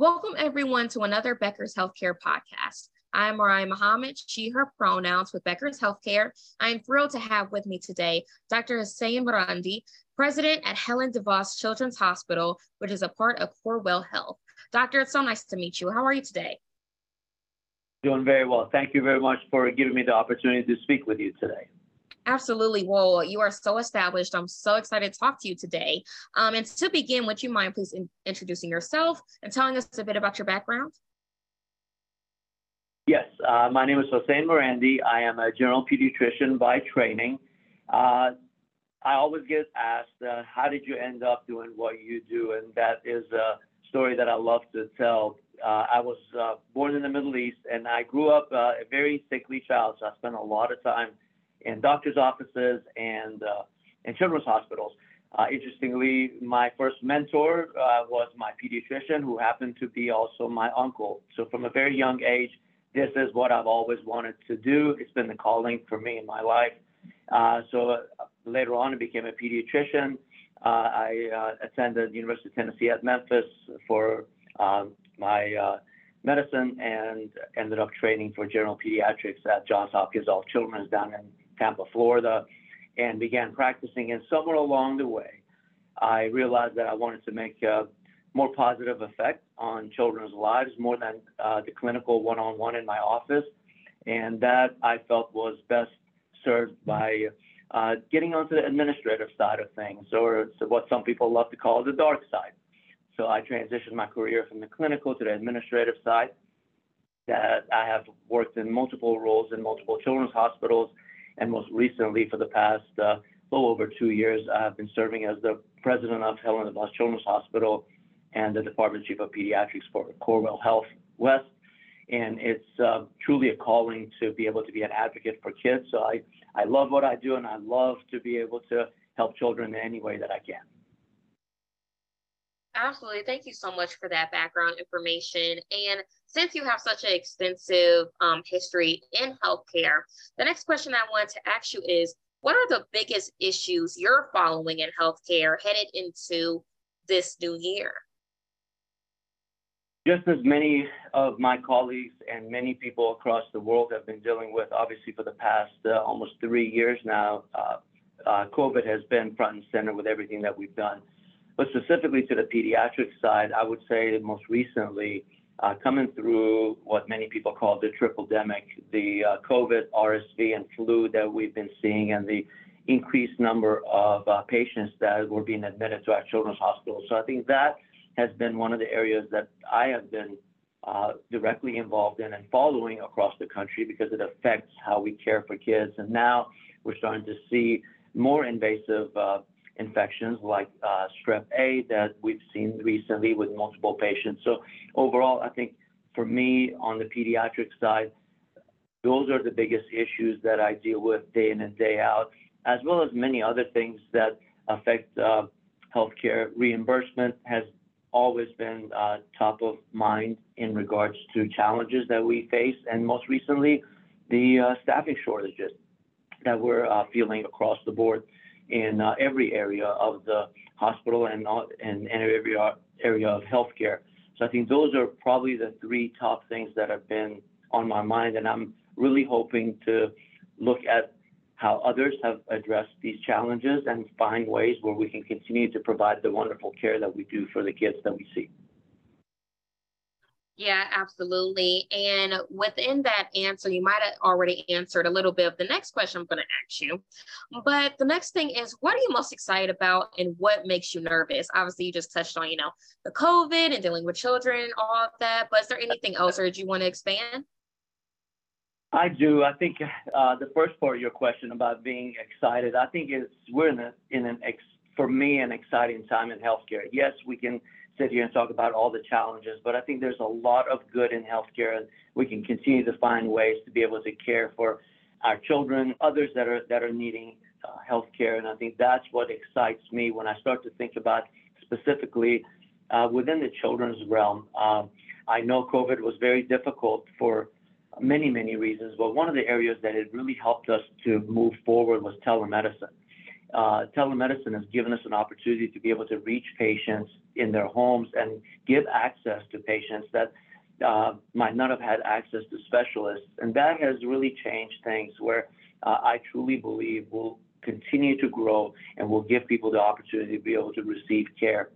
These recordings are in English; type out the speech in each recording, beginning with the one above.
Welcome everyone to another Becker's Healthcare podcast. I'm Mariah Muhammad, she, her pronouns with Becker's Healthcare. I am thrilled to have with me today Dr. Hossein Marandi, president at Helen DeVos Children's Hospital, which is a part of Corewell Health. Doctor, it's so nice to meet you. How are you today? Doing very well. Thank you very much for giving me the opportunity to speak with you today. Absolutely. Well, you are so established. I'm so excited to talk to you today. Um, and to begin, would you mind please in- introducing yourself and telling us a bit about your background? Yes, uh, my name is Hossein Marandi. I am a general pediatrician by training. Uh, I always get asked, uh, how did you end up doing what you do? And that is a story that I love to tell. Uh, I was uh, born in the Middle East and I grew up uh, a very sickly child. So I spent a lot of time in doctor's offices and uh, in children's hospitals. Uh, interestingly, my first mentor uh, was my pediatrician, who happened to be also my uncle. So from a very young age, this is what I've always wanted to do. It's been the calling for me in my life. Uh, so uh, later on, I became a pediatrician. Uh, I uh, attended University of Tennessee at Memphis for um, my medicine and ended up training for general pediatrics at Johns Hopkins All Children's down in Tampa, Florida, and began practicing. And somewhere along the way, I realized that I wanted to make a more positive effect on children's lives more than uh, the clinical one on one in my office. And that I felt was best served by uh, getting onto the administrative side of things, or what some people love to call the dark side. So I transitioned my career from the clinical to the administrative side. That I have worked in multiple roles in multiple children's hospitals and most recently, for the past uh, little over two years, I've been serving as the president of Helen DeVos Children's Hospital and the department chief of pediatrics for Corewell Health West. And it's uh, truly a calling to be able to be an advocate for kids. So I, I love what I do, and I love to be able to help children in any way that I can. Absolutely. Thank you so much for that background information. And since you have such an extensive um, history in healthcare, the next question I want to ask you is what are the biggest issues you're following in healthcare headed into this new year? Just as many of my colleagues and many people across the world have been dealing with, obviously, for the past uh, almost three years now, uh, uh, COVID has been front and center with everything that we've done. But specifically to the pediatric side, I would say most recently, uh, coming through what many people call the triple demic, the uh, COVID, RSV, and flu that we've been seeing, and the increased number of uh, patients that were being admitted to our children's hospitals. So I think that has been one of the areas that I have been directly involved in and following across the country because it affects how we care for kids. And now we're starting to see more invasive infections like uh, strep A that we've seen recently with multiple patients. So overall, I think for me on the pediatric side, those are the biggest issues that I deal with day in and day out, as well as many other things that affect uh, healthcare. Reimbursement has always been uh, top of mind in regards to challenges that we face, and most recently, the uh, staffing shortages that we're uh, feeling across the board in uh, every area of the hospital and, in every area of healthcare. So I think those are probably the three top things that have been on my mind, and I'm really hoping to look at how others have addressed these challenges and find ways where we can continue to provide the wonderful care that we do for the kids that we see. Yeah, absolutely. And within that answer, you might have already answered a little bit of the next question I'm going to ask you. But the next thing is, what are you most excited about and what makes you nervous? Obviously, you just touched on, you know, the COVID and dealing with children and all of that. But is there anything else or did you want to expand? I do. I think uh, the first part of your question about being excited, I think it's we're in, a, in an, ex, for me, an exciting time in healthcare. Yes, we can sit here and talk about all the challenges, but I think there's a lot of good in healthcare, we can continue to find ways to be able to care for our children, others that are that are needing uh, healthcare, and I think that's what excites me when I start to think about specifically uh, within the children's realm. Um, I know COVID was very difficult for many many reasons, but one of the areas that it really helped us to move forward was telemedicine. Uh, telemedicine has given us an opportunity to be able to reach patients in their homes and give access to patients that uh, might not have had access to specialists. And that has really changed things where uh, I truly believe will continue to grow and will give people the opportunity to be able to receive care.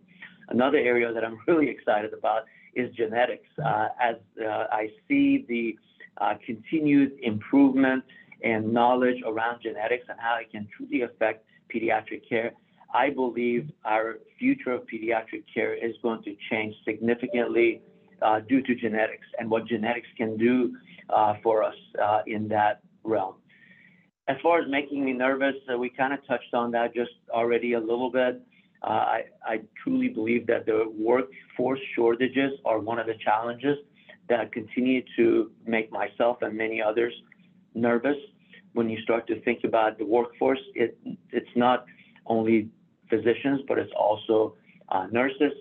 Another area that I'm really excited about is genetics. Uh, as uh, I see the uh, continued improvement and knowledge around genetics and how it can truly affect pediatric care, I believe our future of pediatric care is going to change significantly uh, due to genetics and what genetics can do uh, for us uh, in that realm. As far as making me nervous, uh, we kind of touched on that just already a little bit. Uh, I, I truly believe that the workforce shortages are one of the challenges that continue to make myself and many others nervous. When you start to think about the workforce, it, it's not only physicians, but it's also uh, nurses,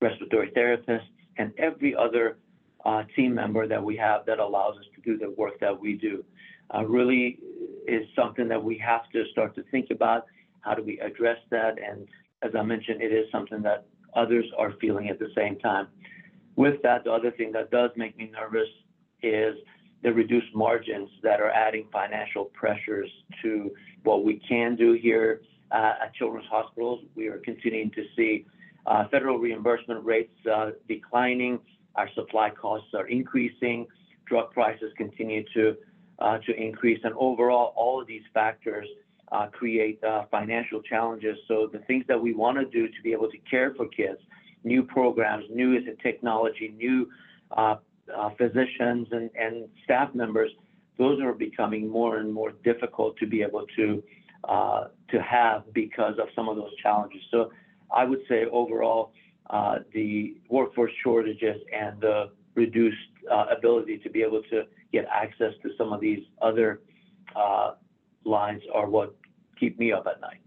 respiratory therapists, and every other uh, team member that we have that allows us to do the work that we do. Uh, really is something that we have to start to think about. How do we address that? And as I mentioned, it is something that others are feeling at the same time. With that, the other thing that does make me nervous is the reduced margins that are adding financial pressures to what we can do here uh, at children's hospitals. We are continuing to see uh, federal reimbursement rates uh, declining. Our supply costs are increasing. Drug prices continue to to increase. And overall, all of these factors create financial challenges. So the things that we want to do to be able to care for kids, new programs, new technology, new uh, uh, physicians and, and staff members, those are becoming more and more difficult to be able to uh, to have because of some of those challenges. So I would say overall, the workforce shortages and the reduced ability to be able to get access to some of these other uh, lines are what keep me up at night.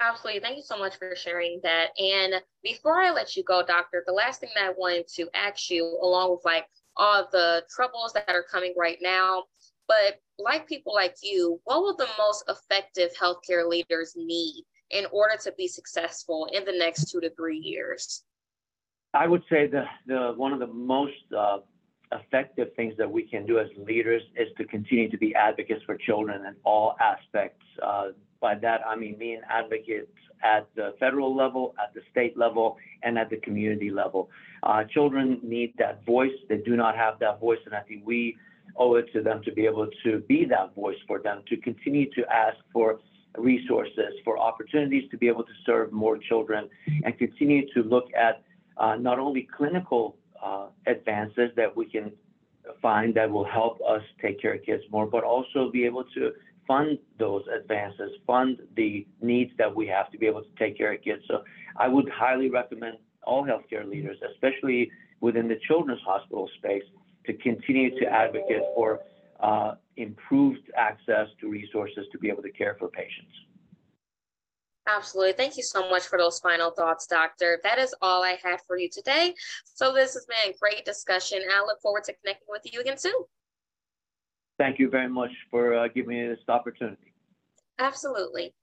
Absolutely. Thank you so much for sharing that. And before I let you go, doctor, the last thing that I wanted to ask you, along with like all the troubles that are coming right now, but like people like you, what will the most effective healthcare leaders need in order to be successful in the next two to three years? I would say the, the one of the most uh, effective things that we can do as leaders is to continue to be advocates for children in all aspects. Uh, by that, I mean being advocates at the federal level, at the state level, and at the community level. Uh, children need that voice. They do not have that voice, and I think we owe it to them to be able to be that voice for them, to continue to ask for resources, for opportunities to be able to serve more children, and continue to look at uh, not only clinical uh, advances that we can find that will help us take care of kids more, but also be able to fund those advances, fund the needs that we have to be able to take care of kids. So I would highly recommend all healthcare leaders, especially within the children's hospital space, to continue to advocate for uh, improved access to resources to be able to care for patients. Absolutely. Thank you so much for those final thoughts, Doctor. That is all I had for you today. So this has been a great discussion. I look forward to connecting with you again soon. Thank you very much for uh, giving me this opportunity. Absolutely.